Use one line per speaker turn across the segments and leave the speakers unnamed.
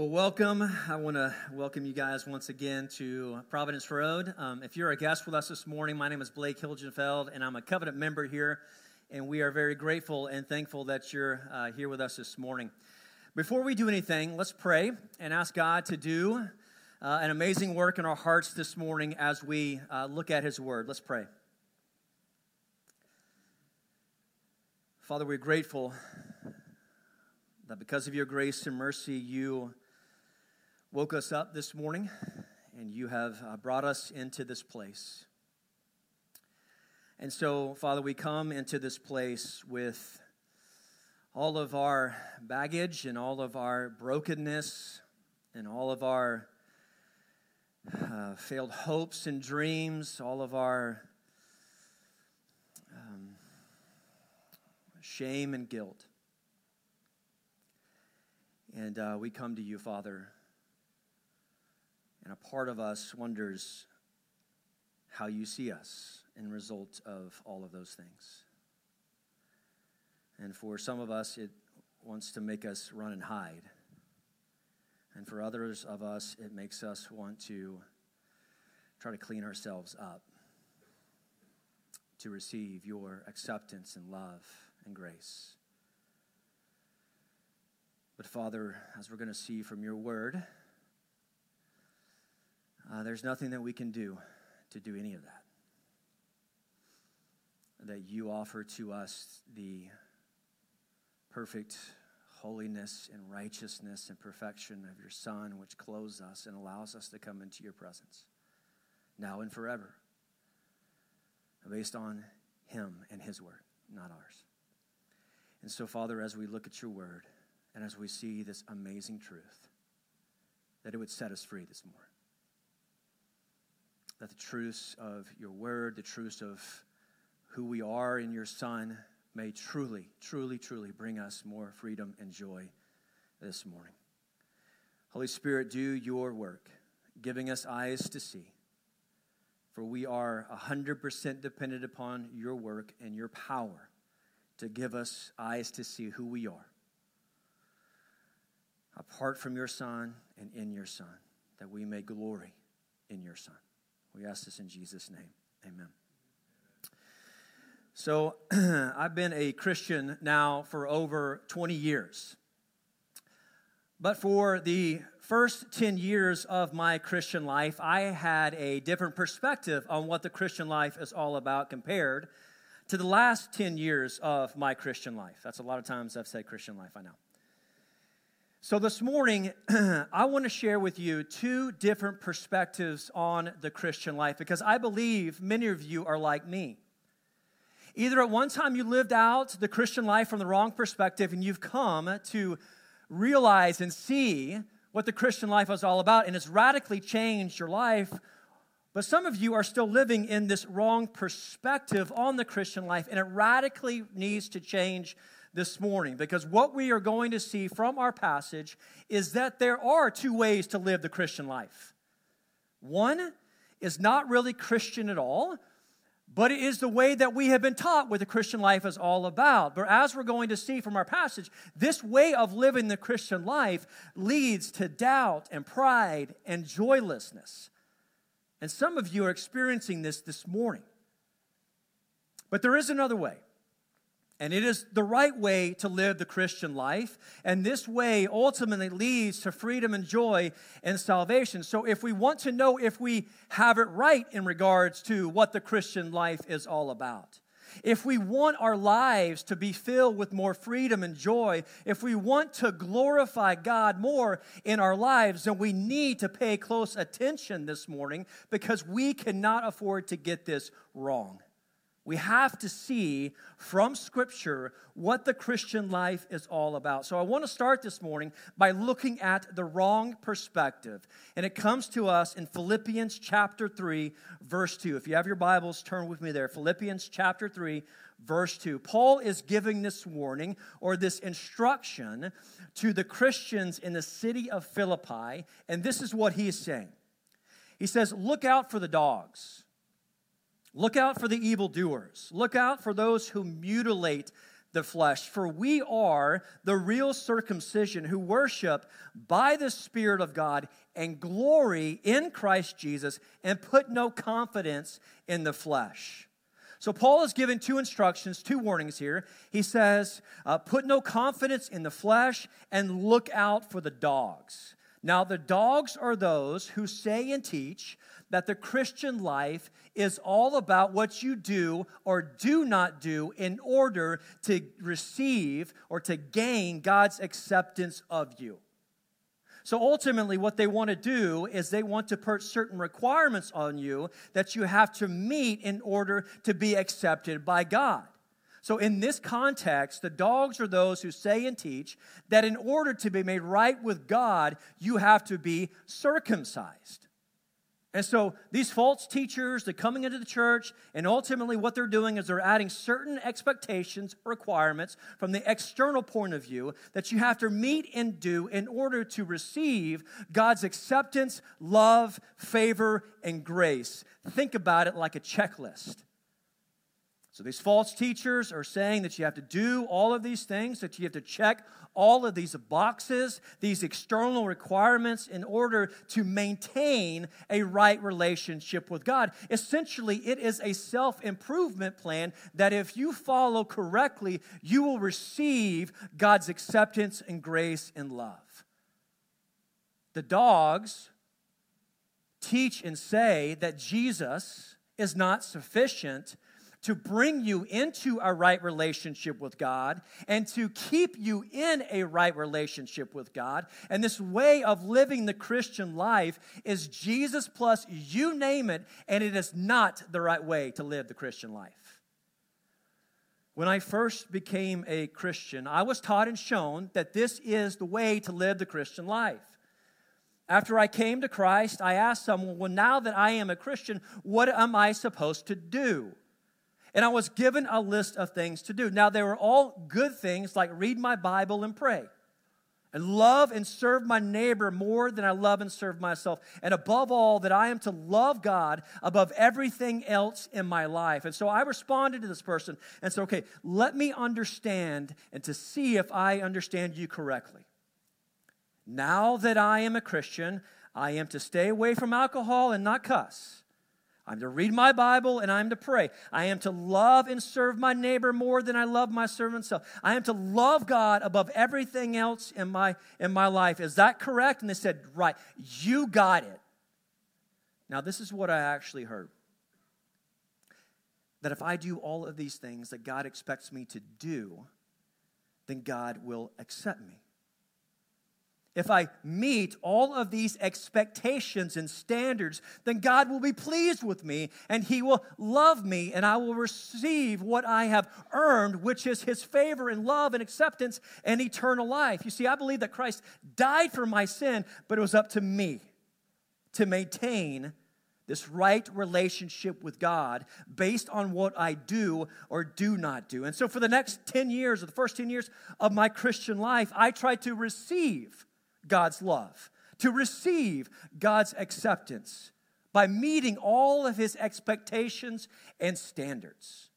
Well, welcome. I want to welcome you guys once again to Providence Road. Um, if you're a guest with us this morning, my name is Blake Hilgenfeld, and I'm a covenant member here, and we are very grateful and thankful that you're uh, here with us this morning. Before we do anything, let's pray and ask God to do uh, an amazing work in our hearts this morning as we uh, look at His Word. Let's pray. Father, we're grateful that because of your grace and mercy, you woke us up this morning and you have uh, brought us into this place. And so, Father, we come into this place with all of our baggage and all of our brokenness and all of our uh, failed hopes and dreams, all of our um, shame and guilt. And uh, we come to you, Father, and a part of us wonders how you see us in result of all of those things. And for some of us, it wants to make us run and hide. And for others of us, it makes us want to try to clean ourselves up to receive your acceptance and love and grace. But Father, as we're going to see from your word, uh, there's nothing that we can do to do any of that. That you offer to us the perfect holiness and righteousness and perfection of your Son, which clothes us and allows us to come into your presence now and forever, based on Him and His Word, not ours. And so, Father, as we look at your Word, and as we see this amazing truth, that it would set us free this morning. That the truths of your word, the truths of who we are in your Son, may truly, truly, truly bring us more freedom and joy this morning. Holy Spirit, do your work, giving us eyes to see. For we are 100% dependent upon your work and your power to give us eyes to see who we are apart from your Son and in your Son, that we may glory in your Son. We ask this in Jesus' name. Amen. So, I've been a Christian now for over 20 years. But for the first 10 years of my Christian life, I had a different perspective on what the Christian life is all about compared to the last 10 years of my Christian life. That's a lot of times I've said Christian life, I know. So, this morning, I want to share with you two different perspectives on the Christian life because I believe many of you are like me. Either at one time you lived out the Christian life from the wrong perspective and you've come to realize and see what the Christian life is all about and it's radically changed your life. But some of you are still living in this wrong perspective on the Christian life and it radically needs to change this morning because what we are going to see from our passage is that there are two ways to live the Christian life. One is not really Christian at all, but it is the way that we have been taught what the Christian life is all about. But as we're going to see from our passage, this way of living the Christian life leads to doubt and pride and joylessness. And some of you are experiencing this this morning. But there is another way. And it is the right way to live the Christian life. And this way ultimately leads to freedom and joy and salvation. So, if we want to know if we have it right in regards to what the Christian life is all about, if we want our lives to be filled with more freedom and joy, if we want to glorify God more in our lives, then we need to pay close attention this morning because we cannot afford to get this wrong. We have to see from Scripture what the Christian life is all about. So I want to start this morning by looking at the wrong perspective. And it comes to us in Philippians chapter 3, verse 2. If you have your Bibles, turn with me there. Philippians chapter 3, verse 2. Paul is giving this warning or this instruction to the Christians in the city of Philippi. And this is what he is saying He says, Look out for the dogs. Look out for the evildoers. Look out for those who mutilate the flesh, for we are the real circumcision who worship by the Spirit of God and glory in Christ Jesus and put no confidence in the flesh. So, Paul is given two instructions, two warnings here. He says, uh, Put no confidence in the flesh and look out for the dogs. Now, the dogs are those who say and teach that the Christian life is all about what you do or do not do in order to receive or to gain God's acceptance of you. So ultimately, what they want to do is they want to put certain requirements on you that you have to meet in order to be accepted by God. So, in this context, the dogs are those who say and teach that in order to be made right with God, you have to be circumcised. And so these false teachers, they're coming into the church, and ultimately what they're doing is they're adding certain expectations, requirements from the external point of view that you have to meet and do in order to receive God's acceptance, love, favor, and grace. Think about it like a checklist. So these false teachers are saying that you have to do all of these things, that you have to check all of these boxes, these external requirements in order to maintain a right relationship with God. Essentially, it is a self improvement plan that if you follow correctly, you will receive God's acceptance and grace and love. The dogs teach and say that Jesus is not sufficient to bring you into a right relationship with God and to keep you in a right relationship with God. And this way of living the Christian life is Jesus plus you name it, and it is not the right way to live the Christian life. When I first became a Christian, I was taught and shown that this is the way to live the Christian life. After I came to Christ, I asked someone, Well, now that I am a Christian, what am I supposed to do? And I was given a list of things to do. Now, they were all good things like read my Bible and pray, and love and serve my neighbor more than I love and serve myself. And above all, that I am to love God above everything else in my life. And so I responded to this person and said, okay, let me understand and to see if I understand you correctly. Now that I am a Christian, I am to stay away from alcohol and not cuss. I'm to read my Bible and I'm to pray. I am to love and serve my neighbor more than I love my servant self. I am to love God above everything else in my, in my life. Is that correct? And they said, Right, you got it. Now, this is what I actually heard that if I do all of these things that God expects me to do, then God will accept me if I meet all of these expectations and standards, then God will be pleased with me and He will love me and I will receive what I have earned, which is His favor and love and acceptance and eternal life. You see, I believe that Christ died for my sin, but it was up to me to maintain this right relationship with God based on what I do or do not do. And so, for the next 10 years, or the first 10 years of my Christian life, I tried to receive God's love, to receive God's acceptance by meeting all of his expectations and standards.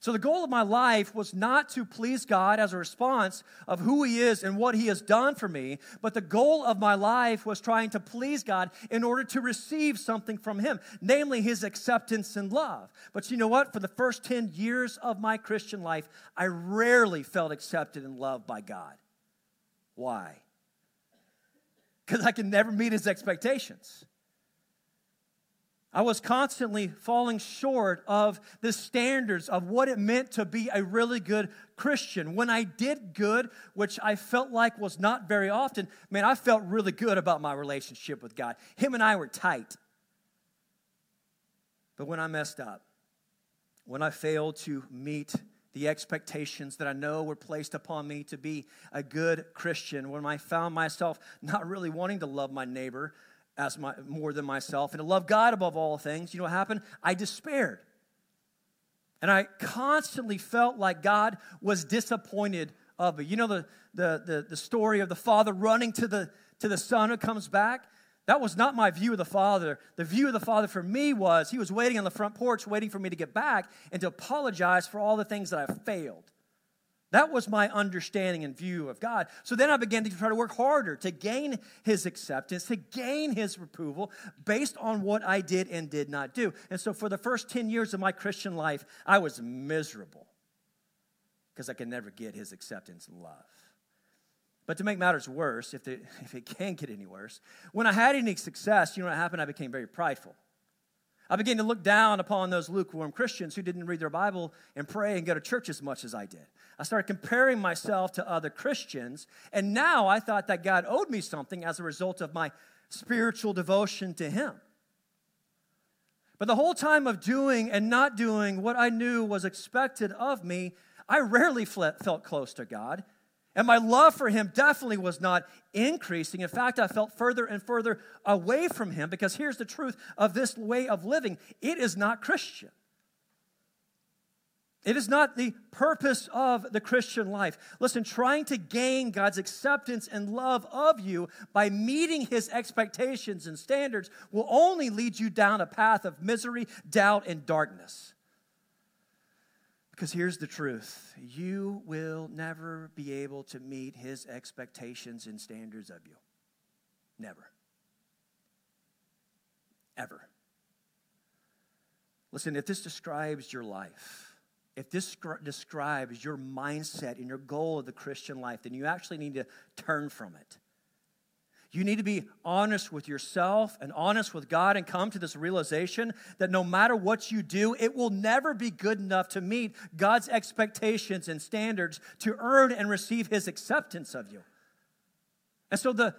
So, the goal of my life was not to please God as a response of who He is and what He has done for me, but the goal of my life was trying to please God in order to receive something from Him, namely His acceptance and love. But you know what? For the first 10 years of my Christian life, I rarely felt accepted and loved by God. Why? Because I can never meet his expectations. I was constantly falling short of the standards of what it meant to be a really good Christian. When I did good, which I felt like was not very often, man, I felt really good about my relationship with God. Him and I were tight. But when I messed up, when I failed to meet the expectations that I know were placed upon me to be a good Christian, when I found myself not really wanting to love my neighbor as my, more than myself and to love God above all things, you know what happened? I despaired. And I constantly felt like God was disappointed of me. You know the, the, the, the story of the father running to the, to the son who comes back? That was not my view of the Father. The view of the Father for me was he was waiting on the front porch, waiting for me to get back and to apologize for all the things that I failed. That was my understanding and view of God. So then I began to try to work harder to gain his acceptance, to gain his approval based on what I did and did not do. And so for the first 10 years of my Christian life, I was miserable because I could never get his acceptance and love. But to make matters worse, if, if it can get any worse, when I had any success, you know what happened? I became very prideful. I began to look down upon those lukewarm Christians who didn't read their Bible and pray and go to church as much as I did. I started comparing myself to other Christians, and now I thought that God owed me something as a result of my spiritual devotion to Him. But the whole time of doing and not doing what I knew was expected of me, I rarely felt close to God. And my love for him definitely was not increasing. In fact, I felt further and further away from him because here's the truth of this way of living it is not Christian. It is not the purpose of the Christian life. Listen, trying to gain God's acceptance and love of you by meeting his expectations and standards will only lead you down a path of misery, doubt, and darkness. Because here's the truth you will never be able to meet his expectations and standards of you. Never. Ever. Listen, if this describes your life, if this describes your mindset and your goal of the Christian life, then you actually need to turn from it. You need to be honest with yourself and honest with God and come to this realization that no matter what you do, it will never be good enough to meet God's expectations and standards to earn and receive His acceptance of you. And so the,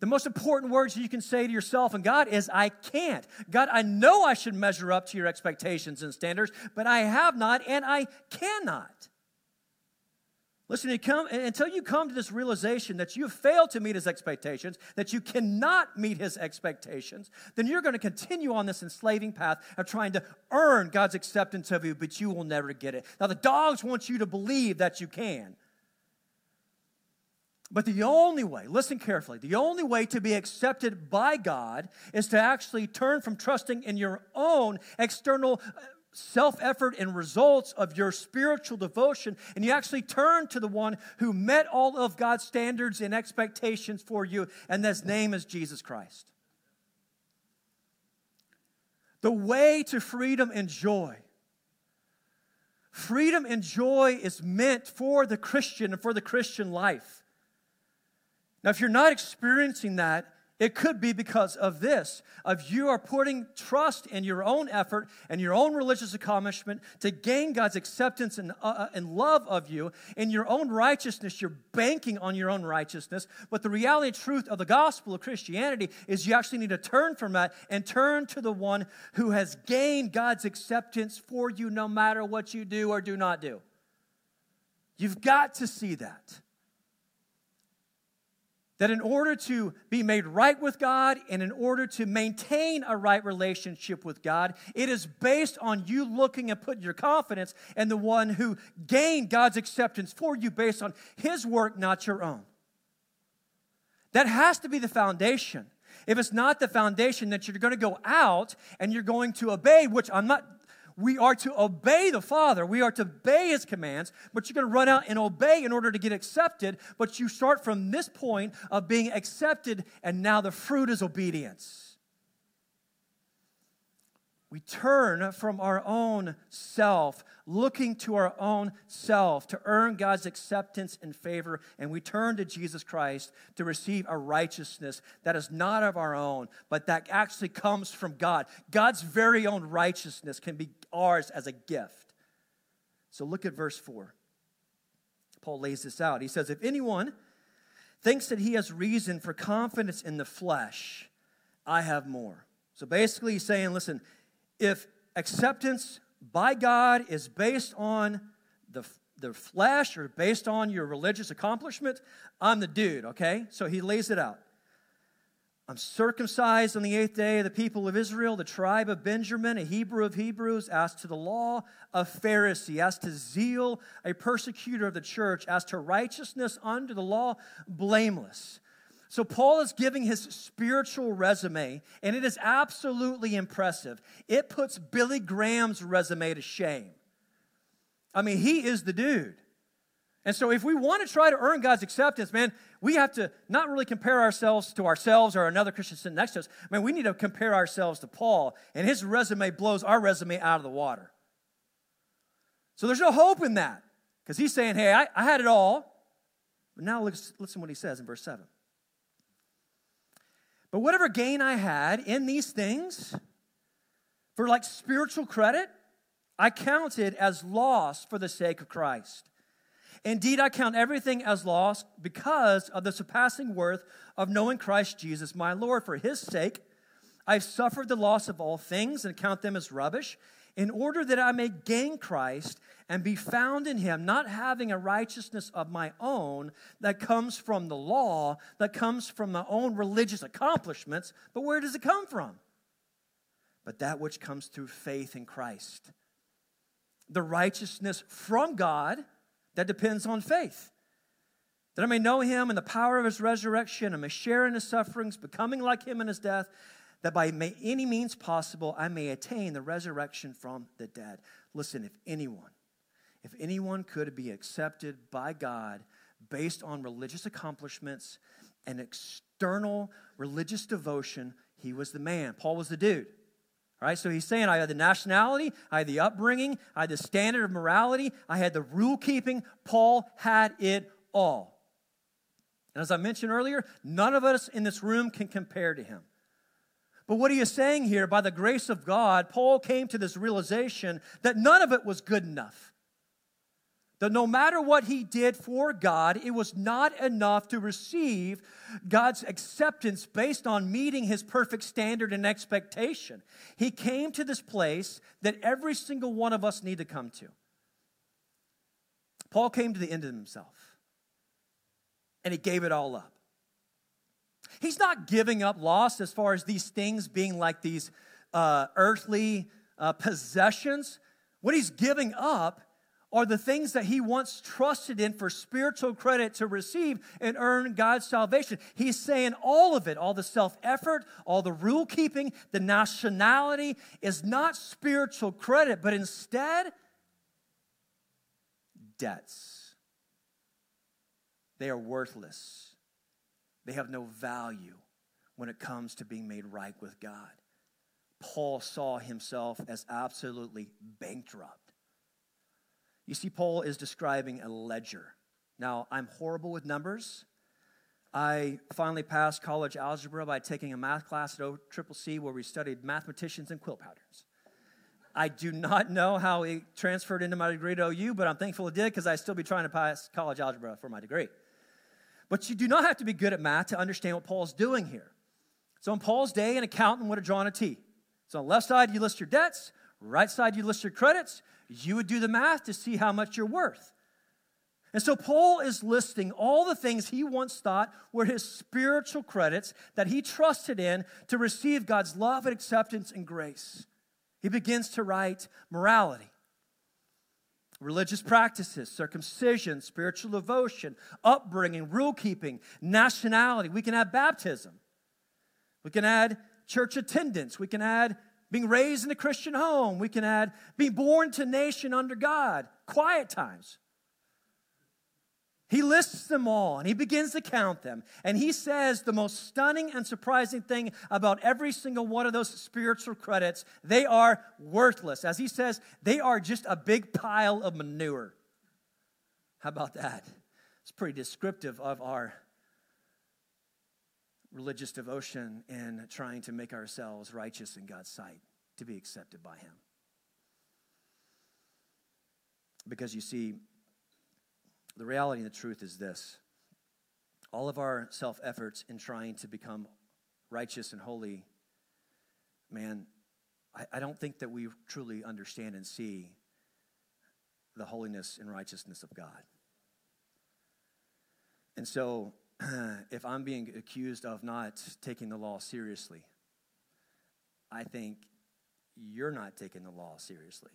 the most important words you can say to yourself and God is, I can't. God, I know I should measure up to your expectations and standards, but I have not and I cannot. Listen, come, until you come to this realization that you failed to meet his expectations, that you cannot meet his expectations, then you're going to continue on this enslaving path of trying to earn God's acceptance of you, but you will never get it. Now, the dogs want you to believe that you can. But the only way, listen carefully, the only way to be accepted by God is to actually turn from trusting in your own external uh, self effort and results of your spiritual devotion, and you actually turn to the one who met all of God's standards and expectations for you, and his name is Jesus Christ. The way to freedom and joy. Freedom and joy is meant for the Christian and for the Christian life. Now, if you're not experiencing that, it could be because of this, of you are putting trust in your own effort and your own religious accomplishment to gain God's acceptance and, uh, uh, and love of you. In your own righteousness, you're banking on your own righteousness. But the reality and truth of the gospel of Christianity is you actually need to turn from that and turn to the one who has gained God's acceptance for you no matter what you do or do not do. You've got to see that that in order to be made right with God and in order to maintain a right relationship with God, it is based on you looking and putting your confidence in the one who gained God's acceptance for you based on his work, not your own. That has to be the foundation. If it's not the foundation, that you're going to go out and you're going to obey, which I'm not we are to obey the Father. We are to obey His commands, but you're going to run out and obey in order to get accepted. But you start from this point of being accepted, and now the fruit is obedience. We turn from our own self, looking to our own self to earn God's acceptance and favor, and we turn to Jesus Christ to receive a righteousness that is not of our own, but that actually comes from God. God's very own righteousness can be ours as a gift. So look at verse 4. Paul lays this out. He says, If anyone thinks that he has reason for confidence in the flesh, I have more. So basically, he's saying, listen, if acceptance by God is based on the, the flesh or based on your religious accomplishment, I'm the dude, okay? So he lays it out. I'm circumcised on the eighth day of the people of Israel, the tribe of Benjamin, a Hebrew of Hebrews, as to the law, a Pharisee, as to zeal, a persecutor of the church, as to righteousness under the law, blameless. So, Paul is giving his spiritual resume, and it is absolutely impressive. It puts Billy Graham's resume to shame. I mean, he is the dude. And so, if we want to try to earn God's acceptance, man, we have to not really compare ourselves to ourselves or another Christian sitting next to us. Man, we need to compare ourselves to Paul, and his resume blows our resume out of the water. So, there's no hope in that because he's saying, hey, I, I had it all. But now, listen, listen what he says in verse 7. But whatever gain I had in these things, for like spiritual credit, I counted as loss for the sake of Christ. Indeed, I count everything as loss because of the surpassing worth of knowing Christ Jesus, my Lord. For his sake, I've suffered the loss of all things and count them as rubbish, in order that I may gain Christ and be found in him, not having a righteousness of my own that comes from the law, that comes from my own religious accomplishments. But where does it come from? But that which comes through faith in Christ. The righteousness from God that depends on faith. That I may know him and the power of his resurrection, and may share in his sufferings, becoming like him in his death, that by any means possible I may attain the resurrection from the dead. Listen, if anyone, if anyone could be accepted by God based on religious accomplishments and external religious devotion, he was the man. Paul was the dude. All right, so he's saying I had the nationality, I had the upbringing, I had the standard of morality, I had the rule keeping. Paul had it all. And as I mentioned earlier, none of us in this room can compare to him. But what he is saying here, by the grace of God, Paul came to this realization that none of it was good enough. That no matter what he did for God, it was not enough to receive God's acceptance based on meeting his perfect standard and expectation. He came to this place that every single one of us need to come to. Paul came to the end of himself and he gave it all up. He's not giving up loss as far as these things being like these uh, earthly uh, possessions. What he's giving up are the things that he once trusted in for spiritual credit to receive and earn God's salvation. He's saying all of it, all the self effort, all the rule keeping, the nationality is not spiritual credit, but instead debts. They are worthless, they have no value when it comes to being made right with God. Paul saw himself as absolutely bankrupt you see, Paul is describing a ledger. Now, I'm horrible with numbers. I finally passed college algebra by taking a math class at OCCC where we studied mathematicians and quilt patterns. I do not know how it transferred into my degree at OU, but I'm thankful it did because I still be trying to pass college algebra for my degree. But you do not have to be good at math to understand what Paul's doing here. So in Paul's day, an accountant would have drawn a T. So on the left side, you list your debts. Right side, you list your credits you would do the math to see how much you're worth. And so Paul is listing all the things he once thought were his spiritual credits that he trusted in to receive God's love and acceptance and grace. He begins to write morality, religious practices, circumcision, spiritual devotion, upbringing, rule keeping, nationality. We can add baptism. We can add church attendance. We can add being raised in a Christian home. We can add being born to nation under God, quiet times. He lists them all and he begins to count them. And he says the most stunning and surprising thing about every single one of those spiritual credits they are worthless. As he says, they are just a big pile of manure. How about that? It's pretty descriptive of our religious devotion and trying to make ourselves righteous in God's sight to be accepted by Him. Because you see, the reality and the truth is this all of our self efforts in trying to become righteous and holy, man, I, I don't think that we truly understand and see the holiness and righteousness of God. And so if I'm being accused of not taking the law seriously, I think you're not taking the law seriously.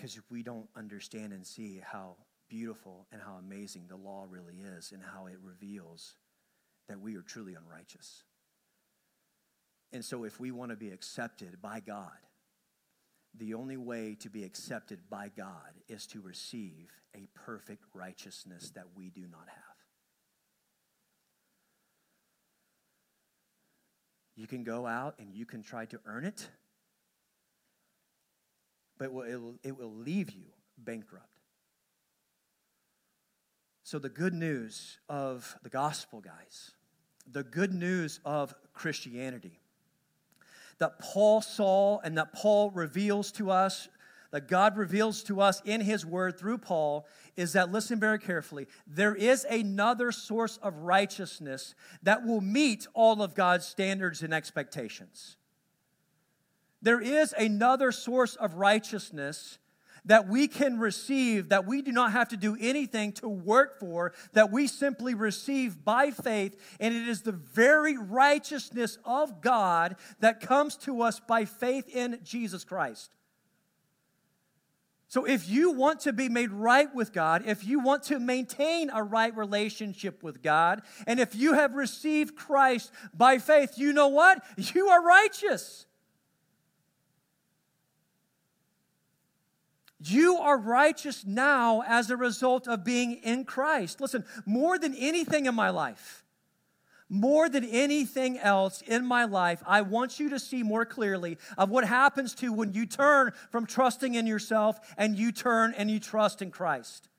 Because we don't understand and see how beautiful and how amazing the law really is and how it reveals that we are truly unrighteous. And so, if we want to be accepted by God, the only way to be accepted by God is to receive a perfect righteousness that we do not have. You can go out and you can try to earn it, but it will, it will leave you bankrupt. So, the good news of the gospel, guys, the good news of Christianity that Paul saw and that Paul reveals to us, that God reveals to us in his word through Paul, is that, listen very carefully, there is another source of righteousness that will meet all of God's standards and expectations. There is another source of righteousness that we can receive, that we do not have to do anything to work for, that we simply receive by faith. And it is the very righteousness of God that comes to us by faith in Jesus Christ. So, if you want to be made right with God, if you want to maintain a right relationship with God, and if you have received Christ by faith, you know what? You are righteous. You are righteous now as a result of being in Christ. Listen, more than anything in my life, more than anything else in my life, I want you to see more clearly of what happens to when you turn from trusting in yourself and you turn and you trust in Christ.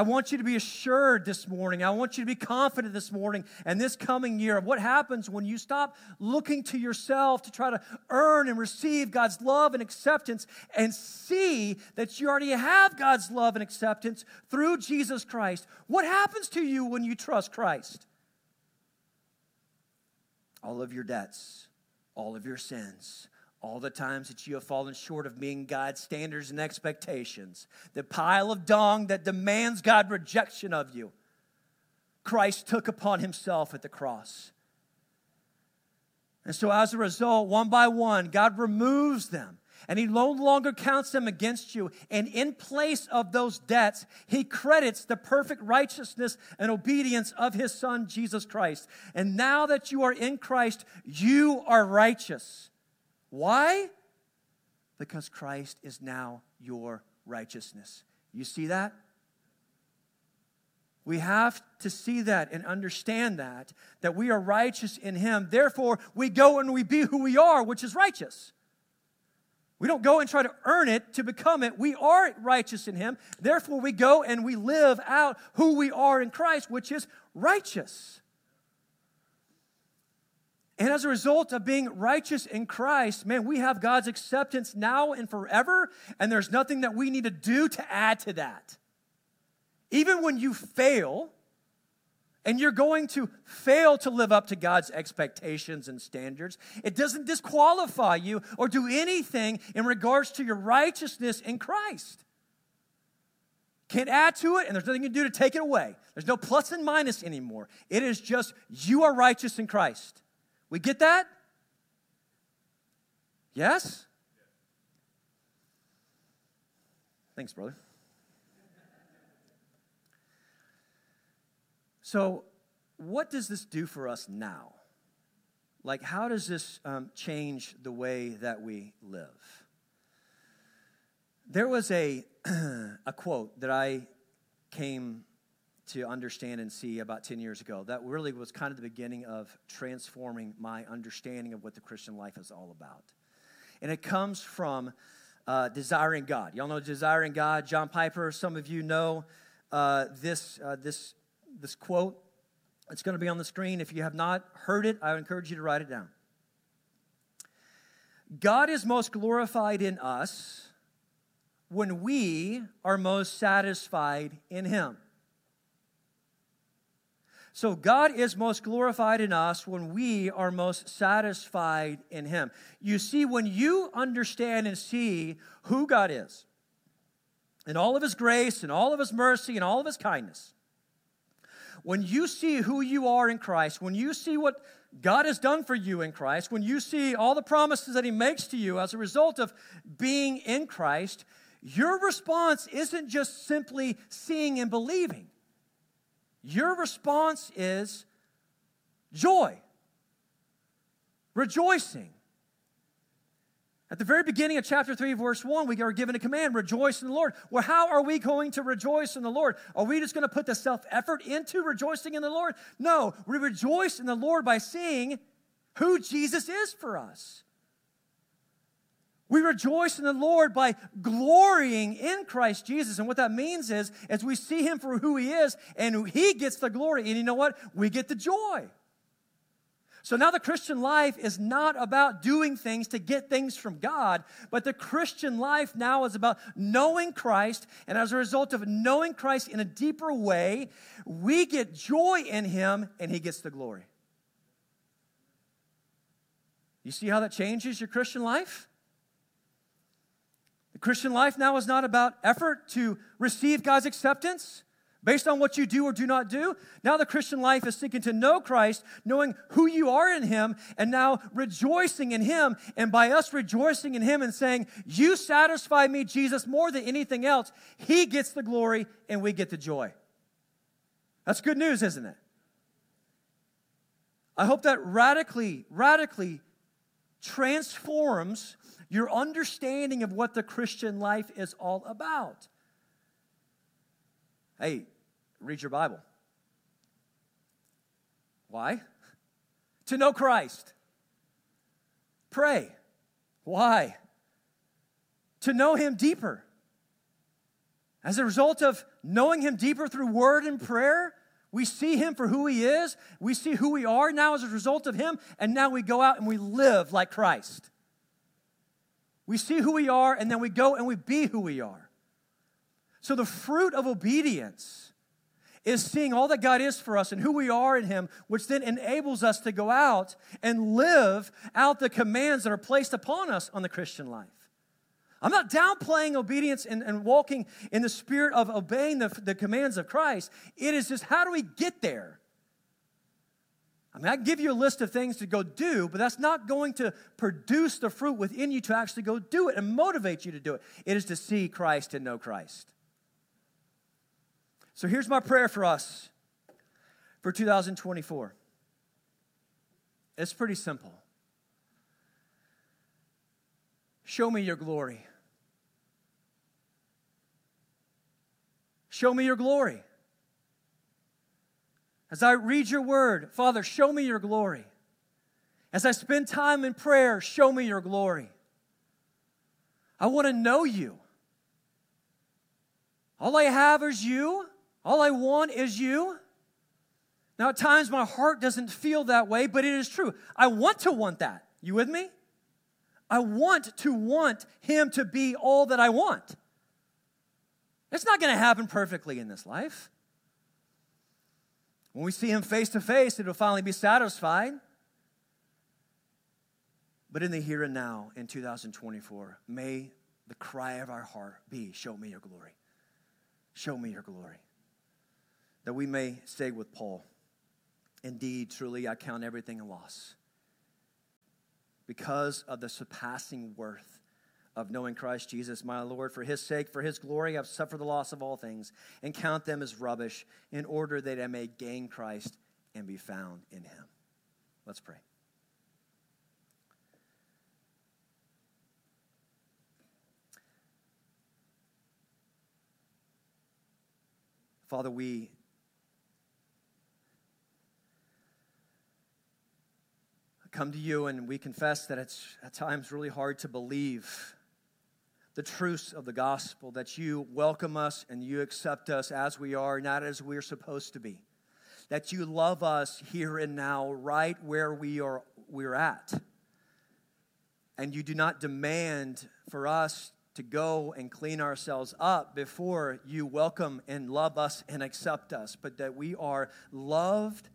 I want you to be assured this morning. I want you to be confident this morning and this coming year of what happens when you stop looking to yourself to try to earn and receive God's love and acceptance and see that you already have God's love and acceptance through Jesus Christ. What happens to you when you trust Christ? All of your debts, all of your sins, all the times that you have fallen short of meeting God's standards and expectations, the pile of dung that demands God's rejection of you, Christ took upon himself at the cross. And so, as a result, one by one, God removes them and he no longer counts them against you. And in place of those debts, he credits the perfect righteousness and obedience of his son, Jesus Christ. And now that you are in Christ, you are righteous. Why? Because Christ is now your righteousness. You see that? We have to see that and understand that, that we are righteous in Him. Therefore, we go and we be who we are, which is righteous. We don't go and try to earn it to become it. We are righteous in Him. Therefore, we go and we live out who we are in Christ, which is righteous. And as a result of being righteous in Christ, man, we have God's acceptance now and forever, and there's nothing that we need to do to add to that. Even when you fail, and you're going to fail to live up to God's expectations and standards, it doesn't disqualify you or do anything in regards to your righteousness in Christ. Can't add to it, and there's nothing you can do to take it away. There's no plus and minus anymore. It is just you are righteous in Christ. We get that? Yes? Thanks, brother. So, what does this do for us now? Like, how does this um, change the way that we live? There was a, a quote that I came to understand and see about 10 years ago. That really was kind of the beginning of transforming my understanding of what the Christian life is all about. And it comes from uh, Desiring God. Y'all know Desiring God, John Piper. Some of you know uh, this, uh, this, this quote. It's going to be on the screen. If you have not heard it, I encourage you to write it down. God is most glorified in us when we are most satisfied in Him. So God is most glorified in us when we are most satisfied in Him. You see, when you understand and see who God is, and all of His grace, and all of His mercy, and all of His kindness, when you see who you are in Christ, when you see what God has done for you in Christ, when you see all the promises that He makes to you as a result of being in Christ, your response isn't just simply seeing and believing. Your response is joy, rejoicing. At the very beginning of chapter 3, verse 1, we are given a command rejoice in the Lord. Well, how are we going to rejoice in the Lord? Are we just going to put the self effort into rejoicing in the Lord? No, we rejoice in the Lord by seeing who Jesus is for us. We rejoice in the Lord by glorying in Christ Jesus. And what that means is, as we see him for who he is, and he gets the glory, and you know what? We get the joy. So now the Christian life is not about doing things to get things from God, but the Christian life now is about knowing Christ. And as a result of knowing Christ in a deeper way, we get joy in Him and He gets the glory. You see how that changes your Christian life? Christian life now is not about effort to receive God's acceptance based on what you do or do not do. Now the Christian life is seeking to know Christ, knowing who you are in Him, and now rejoicing in Him. And by us rejoicing in Him and saying, You satisfy me, Jesus, more than anything else, He gets the glory and we get the joy. That's good news, isn't it? I hope that radically, radically transforms your understanding of what the Christian life is all about. Hey, read your Bible. Why? To know Christ. Pray. Why? To know Him deeper. As a result of knowing Him deeper through word and prayer, we see Him for who He is. We see who we are now as a result of Him, and now we go out and we live like Christ. We see who we are, and then we go and we be who we are. So the fruit of obedience is seeing all that God is for us and who we are in Him, which then enables us to go out and live out the commands that are placed upon us on the Christian life. I'm not downplaying obedience and, and walking in the spirit of obeying the, the commands of Christ. It is just how do we get there? I mean, I give you a list of things to go do, but that's not going to produce the fruit within you to actually go do it and motivate you to do it. It is to see Christ and know Christ. So here's my prayer for us for 2024. It's pretty simple. Show me your glory. Show me your glory. As I read your word, Father, show me your glory. As I spend time in prayer, show me your glory. I want to know you. All I have is you. All I want is you. Now, at times my heart doesn't feel that way, but it is true. I want to want that. You with me? I want to want Him to be all that I want. It's not going to happen perfectly in this life. When we see Him face to face, it'll finally be satisfied. But in the here and now, in 2024, may the cry of our heart be Show me your glory. Show me your glory that we may say with Paul, Indeed, truly, I count everything a loss because of the surpassing worth of knowing Christ Jesus, my Lord. For his sake, for his glory, I've suffered the loss of all things and count them as rubbish in order that I may gain Christ and be found in him. Let's pray. Father, we come to you and we confess that it's at times really hard to believe the truths of the gospel that you welcome us and you accept us as we are, not as we're supposed to be. That you love us here and now, right where we are we're at. And you do not demand for us to go and clean ourselves up before you welcome and love us and accept us, but that we are loved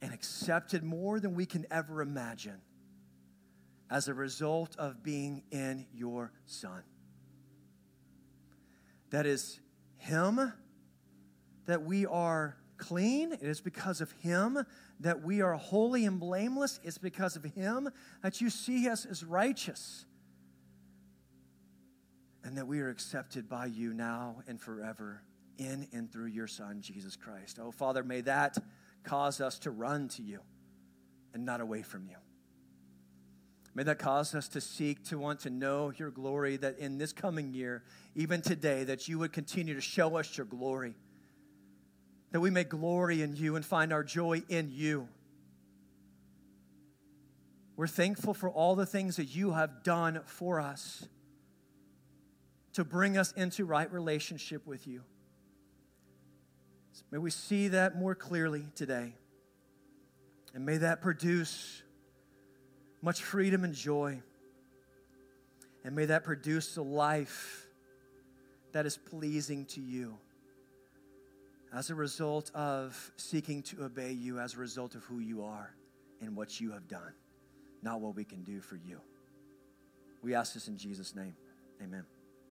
and accepted more than we can ever imagine as a result of being in your Son. That is Him that we are clean. It is because of Him that we are holy and blameless. It's because of Him that you see us as righteous and that we are accepted by you now and forever in and through your Son, Jesus Christ. Oh, Father, may that cause us to run to you and not away from you. May that cause us to seek, to want to know your glory, that in this coming year, even today, that you would continue to show us your glory, that we may glory in you and find our joy in you. We're thankful for all the things that you have done for us to bring us into right relationship with you. May we see that more clearly today. And may that produce much freedom and joy. And may that produce a life that is pleasing to you as a result of seeking to obey you, as a result of who you are and what you have done, not what we can do for you. We ask this in Jesus' name. Amen.